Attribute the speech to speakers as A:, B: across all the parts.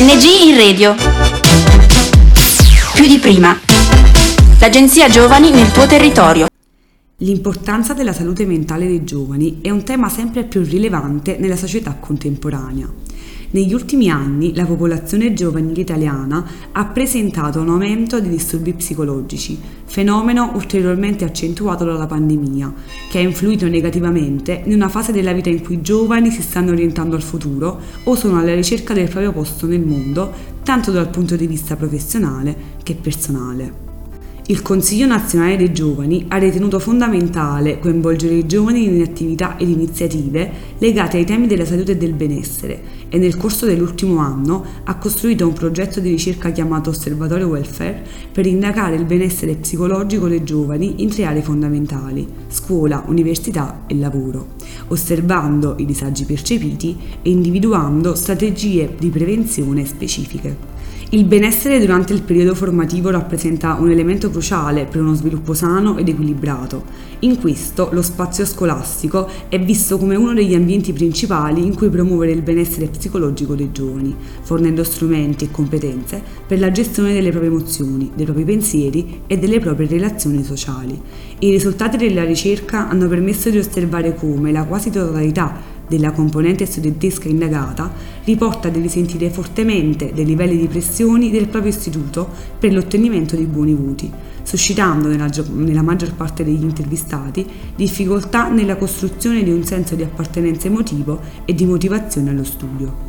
A: ONG in radio. Più di prima. L'agenzia Giovani nel tuo territorio.
B: L'importanza della salute mentale dei giovani è un tema sempre più rilevante nella società contemporanea. Negli ultimi anni la popolazione giovanile italiana ha presentato un aumento di disturbi psicologici, fenomeno ulteriormente accentuato dalla pandemia, che ha influito negativamente in una fase della vita in cui i giovani si stanno orientando al futuro o sono alla ricerca del proprio posto nel mondo, tanto dal punto di vista professionale che personale. Il Consiglio nazionale dei giovani ha ritenuto fondamentale coinvolgere i giovani in attività ed iniziative legate ai temi della salute e del benessere e nel corso dell'ultimo anno ha costruito un progetto di ricerca chiamato Osservatorio Welfare per indagare il benessere psicologico dei giovani in tre aree fondamentali, scuola, università e lavoro, osservando i disagi percepiti e individuando strategie di prevenzione specifiche. Il benessere durante il periodo formativo rappresenta un elemento cruciale per uno sviluppo sano ed equilibrato. In questo lo spazio scolastico è visto come uno degli ambienti principali in cui promuovere il benessere psicologico dei giovani, fornendo strumenti e competenze per la gestione delle proprie emozioni, dei propri pensieri e delle proprie relazioni sociali. I risultati della ricerca hanno permesso di osservare come la quasi totalità della componente studentesca indagata riporta di risentire fortemente dei livelli di pressioni del proprio istituto per l'ottenimento di buoni voti, suscitando nella, nella maggior parte degli intervistati difficoltà nella costruzione di un senso di appartenenza emotivo e di motivazione allo studio.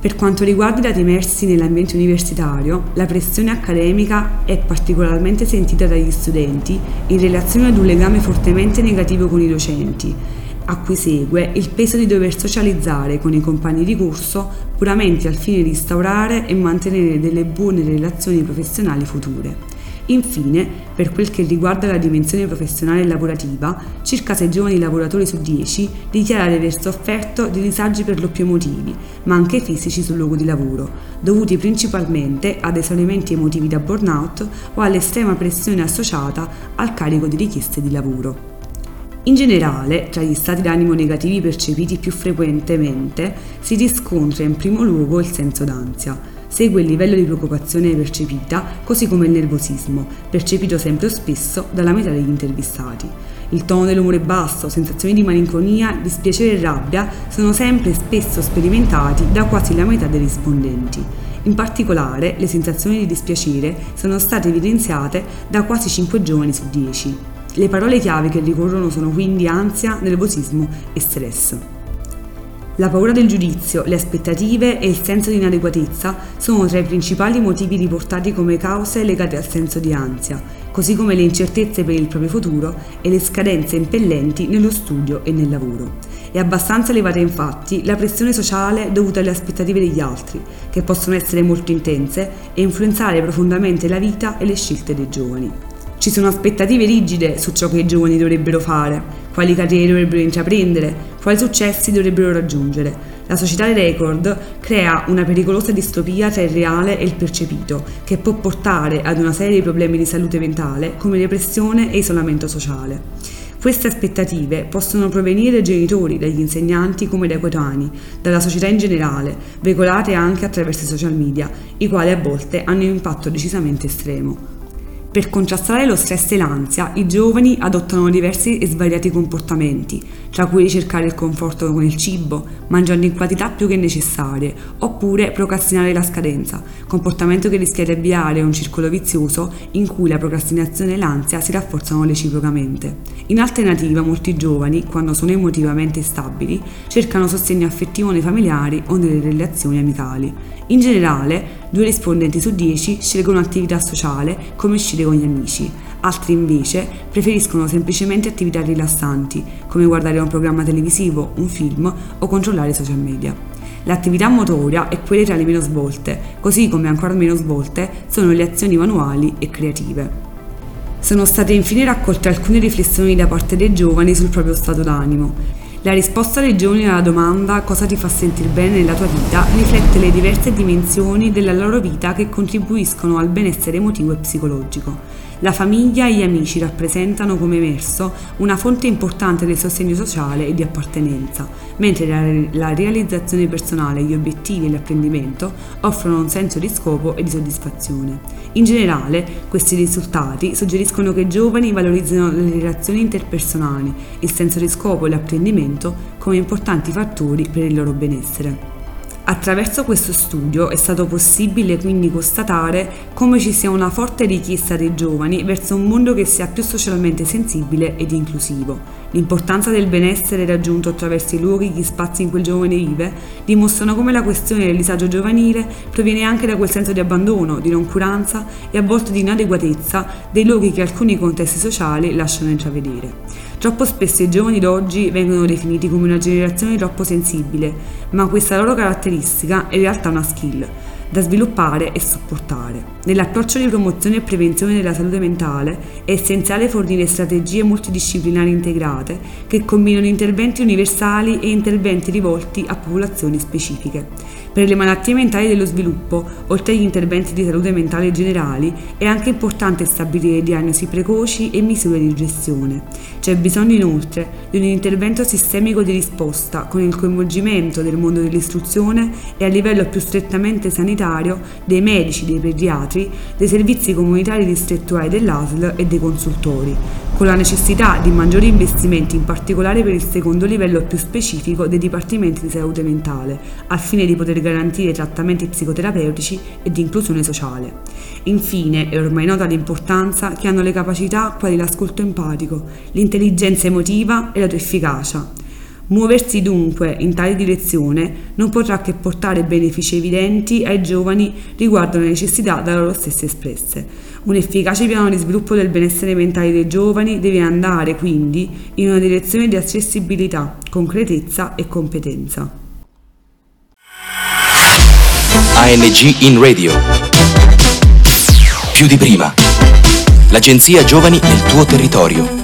B: Per quanto riguarda i dati emersi nell'ambiente universitario, la pressione accademica è particolarmente sentita dagli studenti in relazione ad un legame fortemente negativo con i docenti, a cui segue il peso di dover socializzare con i compagni di corso puramente al fine di instaurare e mantenere delle buone relazioni professionali future. Infine, per quel che riguarda la dimensione professionale e lavorativa, circa 6 giovani lavoratori su 10 dichiarano di aver sofferto di disagi per lo più emotivi, ma anche fisici sul luogo di lavoro, dovuti principalmente ad esaurimenti emotivi da burnout o all'estrema pressione associata al carico di richieste di lavoro. In generale, tra gli stati d'animo negativi percepiti più frequentemente, si riscontra in primo luogo il senso d'ansia. Segue il livello di preoccupazione percepita, così come il nervosismo, percepito sempre o spesso dalla metà degli intervistati. Il tono dell'umore basso, sensazioni di malinconia, dispiacere e rabbia sono sempre e spesso sperimentati da quasi la metà dei rispondenti. In particolare, le sensazioni di dispiacere sono state evidenziate da quasi 5 giovani su 10. Le parole chiave che ricorrono sono quindi ansia, nervosismo e stress. La paura del giudizio, le aspettative e il senso di inadeguatezza sono tra i principali motivi riportati come cause legate al senso di ansia, così come le incertezze per il proprio futuro e le scadenze impellenti nello studio e nel lavoro. È abbastanza elevata infatti la pressione sociale dovuta alle aspettative degli altri, che possono essere molto intense e influenzare profondamente la vita e le scelte dei giovani. Ci sono aspettative rigide su ciò che i giovani dovrebbero fare, quali carriere dovrebbero intraprendere, quali successi dovrebbero raggiungere. La società dei record crea una pericolosa distopia tra il reale e il percepito, che può portare ad una serie di problemi di salute mentale come depressione e isolamento sociale. Queste aspettative possono provenire dai genitori, dagli insegnanti come dai coetanei, dalla società in generale, veicolate anche attraverso i social media, i quali a volte hanno un impatto decisamente estremo. Per contrastare lo stress e l'ansia, i giovani adottano diversi e svariati comportamenti, tra cui ricercare il conforto con il cibo, mangiando in quantità più che necessarie, oppure procrastinare la scadenza, comportamento che rischia di avviare un circolo vizioso in cui la procrastinazione e l'ansia si rafforzano reciprocamente. In alternativa, molti giovani, quando sono emotivamente stabili, cercano sostegno affettivo nei familiari o nelle relazioni amicali. In generale, due rispondenti su dieci scelgono attività sociale come uscire con gli amici, altri invece preferiscono semplicemente attività rilassanti, come guardare un programma televisivo, un film o controllare i social media. L'attività motoria è quella tra le meno svolte, così come ancora meno svolte sono le azioni manuali e creative. Sono state infine raccolte alcune riflessioni da parte dei giovani sul proprio stato d'animo. La risposta dei giovani alla domanda cosa ti fa sentire bene nella tua vita riflette le diverse dimensioni della loro vita che contribuiscono al benessere emotivo e psicologico. La famiglia e gli amici rappresentano, come emerso, una fonte importante del sostegno sociale e di appartenenza, mentre la, la realizzazione personale, gli obiettivi e l'apprendimento offrono un senso di scopo e di soddisfazione. In generale, questi risultati suggeriscono che i giovani valorizzano le relazioni interpersonali, il senso di scopo e l'apprendimento come importanti fattori per il loro benessere. Attraverso questo studio è stato possibile quindi constatare come ci sia una forte richiesta dei giovani verso un mondo che sia più socialmente sensibile ed inclusivo. L'importanza del benessere raggiunto attraverso i luoghi che gli spazi in cui il giovane vive dimostrano come la questione del disagio giovanile proviene anche da quel senso di abbandono, di noncuranza e a volte di inadeguatezza dei luoghi che alcuni contesti sociali lasciano intravedere. Troppo spesso i giovani d'oggi vengono definiti come una generazione troppo sensibile, ma questa loro caratteristica è in realtà una skill da sviluppare e supportare. Nell'approccio di promozione e prevenzione della salute mentale è essenziale fornire strategie multidisciplinari integrate che combinano interventi universali e interventi rivolti a popolazioni specifiche. Per le malattie mentali dello sviluppo, oltre agli interventi di salute mentale generali, è anche importante stabilire diagnosi precoci e misure di gestione. C'è bisogno inoltre di un intervento sistemico di risposta con il coinvolgimento del mondo dell'istruzione e a livello più strettamente sanitario dei medici, dei pediatri, dei servizi comunitari distrettuali dell'ASL e dei consultori, con la necessità di maggiori investimenti in particolare per il secondo livello più specifico dei dipartimenti di salute mentale, al fine di poter garantire trattamenti psicoterapeutici e di inclusione sociale. Infine, è ormai nota l'importanza che hanno le capacità quali l'ascolto empatico, l'intelligenza emotiva e la tua efficacia. Muoversi dunque in tale direzione non potrà che portare benefici evidenti ai giovani riguardo alle necessità da loro stesse espresse. Un efficace piano di sviluppo del benessere mentale dei giovani deve andare quindi in una direzione di accessibilità, concretezza e competenza.
C: ANG in radio. Più di prima. L'agenzia Giovani nel tuo territorio.